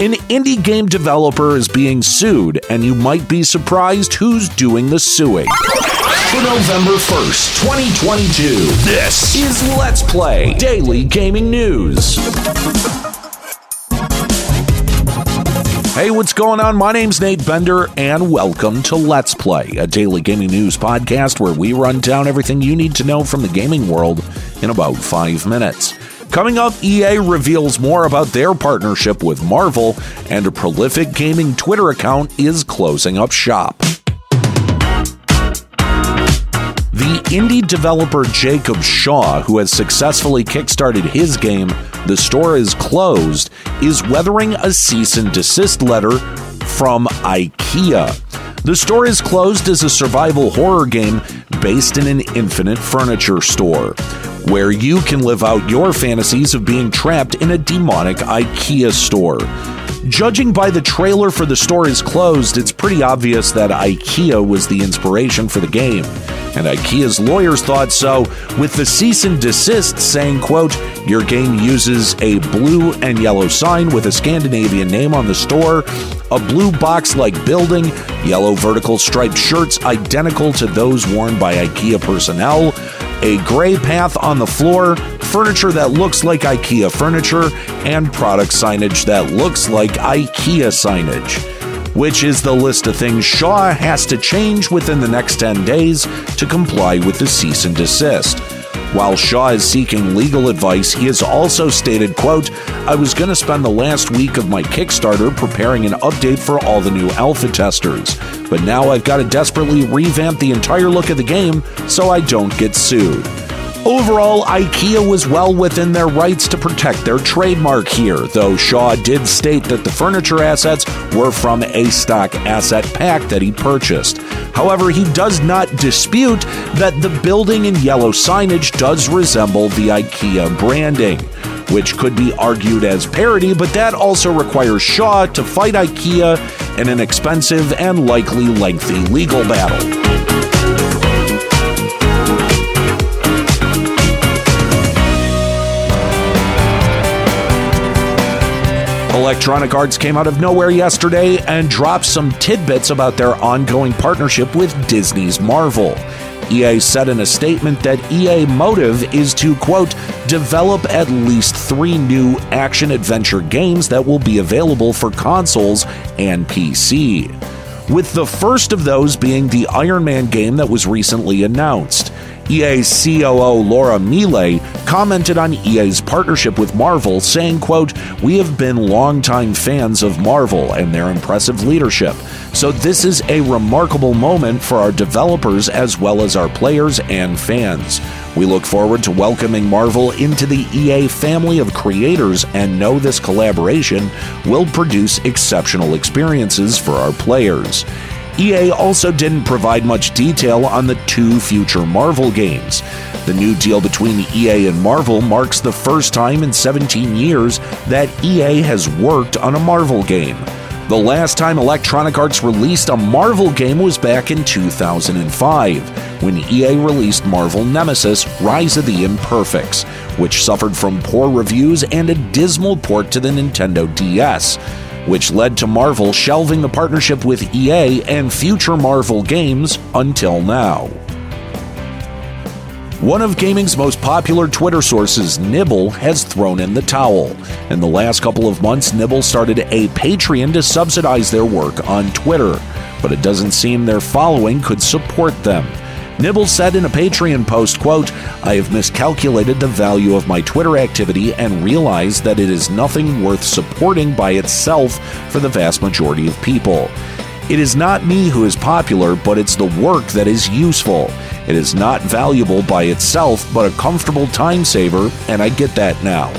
An indie game developer is being sued, and you might be surprised who's doing the suing. For November 1st, 2022, this is Let's Play Daily Gaming News. Hey, what's going on? My name's Nate Bender, and welcome to Let's Play, a daily gaming news podcast where we run down everything you need to know from the gaming world in about five minutes. Coming up, EA reveals more about their partnership with Marvel, and a prolific gaming Twitter account is closing up shop. The indie developer Jacob Shaw, who has successfully kickstarted his game, The Store is Closed, is weathering a cease and desist letter from IKEA. The Store is Closed is a survival horror game based in an infinite furniture store, where you can live out your fantasies of being trapped in a demonic IKEA store. Judging by the trailer for The Store is Closed, it's pretty obvious that IKEA was the inspiration for the game. And IKEA's lawyers thought so, with the cease and desist saying, quote, your game uses a blue and yellow sign with a Scandinavian name on the store, a blue box-like building, yellow vertical striped shirts identical to those worn by IKEA personnel, a gray path on the floor, furniture that looks like IKEA furniture, and product signage that looks like IKEA signage. Which is the list of things Shaw has to change within the next 10 days to comply with the cease and desist. While Shaw is seeking legal advice, he has also stated, quote, I was going to spend the last week of my Kickstarter preparing an update for all the new alpha testers, but now I've got to desperately revamp the entire look of the game so I don't get sued. Overall, IKEA was well within their rights to protect their trademark here, though Shaw did state that the furniture assets were from a stock asset pack that he purchased. However, he does not dispute that the building in yellow signage does resemble the IKEA branding, which could be argued as parody, but that also requires Shaw to fight IKEA in an expensive and likely lengthy legal battle. Electronic Arts came out of nowhere yesterday and dropped some tidbits about their ongoing partnership with Disney's Marvel. EA said in a statement that EA motive is to, quote, develop at least three new action adventure games that will be available for consoles and PC. With the first of those being the Iron Man game that was recently announced. EA COO Laura Miele commented on EA's partnership with Marvel, saying, quote, We have been longtime fans of Marvel and their impressive leadership. So this is a remarkable moment for our developers as well as our players and fans. We look forward to welcoming Marvel into the EA family of creators and know this collaboration will produce exceptional experiences for our players. EA also didn't provide much detail on the two future Marvel games. The new deal between EA and Marvel marks the first time in 17 years that EA has worked on a Marvel game. The last time Electronic Arts released a Marvel game was back in 2005, when EA released Marvel Nemesis Rise of the Imperfects, which suffered from poor reviews and a dismal port to the Nintendo DS, which led to Marvel shelving the partnership with EA and future Marvel games until now. One of gaming's most popular Twitter sources, Nibel, has thrown in the towel. In the last couple of months, Nibel started a Patreon to subsidize their work on Twitter, but it doesn't seem their following could support them. Nibel said in a Patreon post, quote, I have miscalculated the value of my Twitter activity and realized that it is nothing worth supporting by itself for the vast majority of people. It is not me who is popular, but it's the work that is useful. It is not valuable by itself, but a comfortable time saver, and I get that now.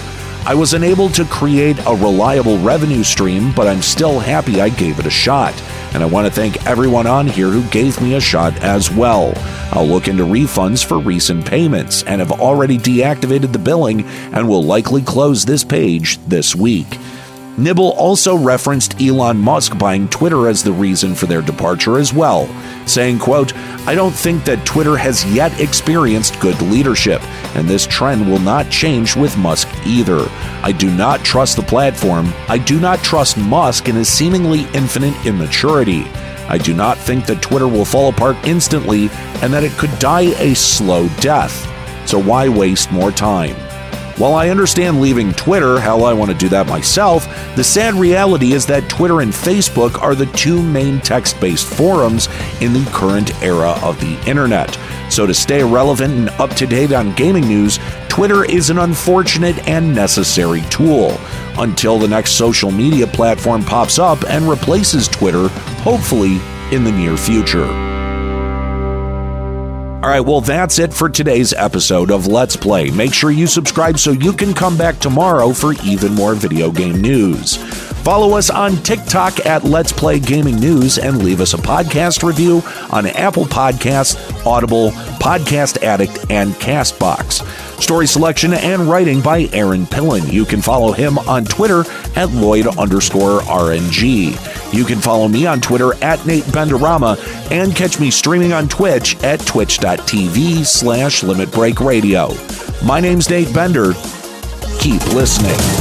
I was unable to create a reliable revenue stream, but I'm still happy I gave it a shot. And I want to thank everyone on here who gave me a shot as well. I'll look into refunds for recent payments and have already deactivated the billing and will likely close this page this week. Nibel also referenced Elon Musk buying Twitter as the reason for their departure as well, saying, quote, I don't think that Twitter has yet experienced good leadership, and this trend will not change with Musk either. I do not trust the platform. I do not trust Musk in his seemingly infinite immaturity. I do not think that Twitter will fall apart instantly and that it could die a slow death. So why waste more time? While I understand leaving Twitter, hell, I want to do that myself, the sad reality is that Twitter and Facebook are the two main text based forums in the current era of the internet. So, to stay relevant and up to date on gaming news, Twitter is an unfortunate and necessary tool. Until the next social media platform pops up and replaces Twitter, hopefully in the near future. All right, well, that's it for today's episode of Let's Play. Make sure you subscribe so you can come back tomorrow for even more video game news. Follow us on TikTok at Let's Play Gaming News and leave us a podcast review on Apple Podcasts, Audible, Podcast Addict, and Castbox. Story selection and writing by Aaron Pillen. You can follow him on Twitter at Lloyd underscore RNG. You can follow me on Twitter at Nate Benderama and catch me streaming on Twitch at twitch.tv slash Limit Break Radio. My name's Nate Bender. Keep listening.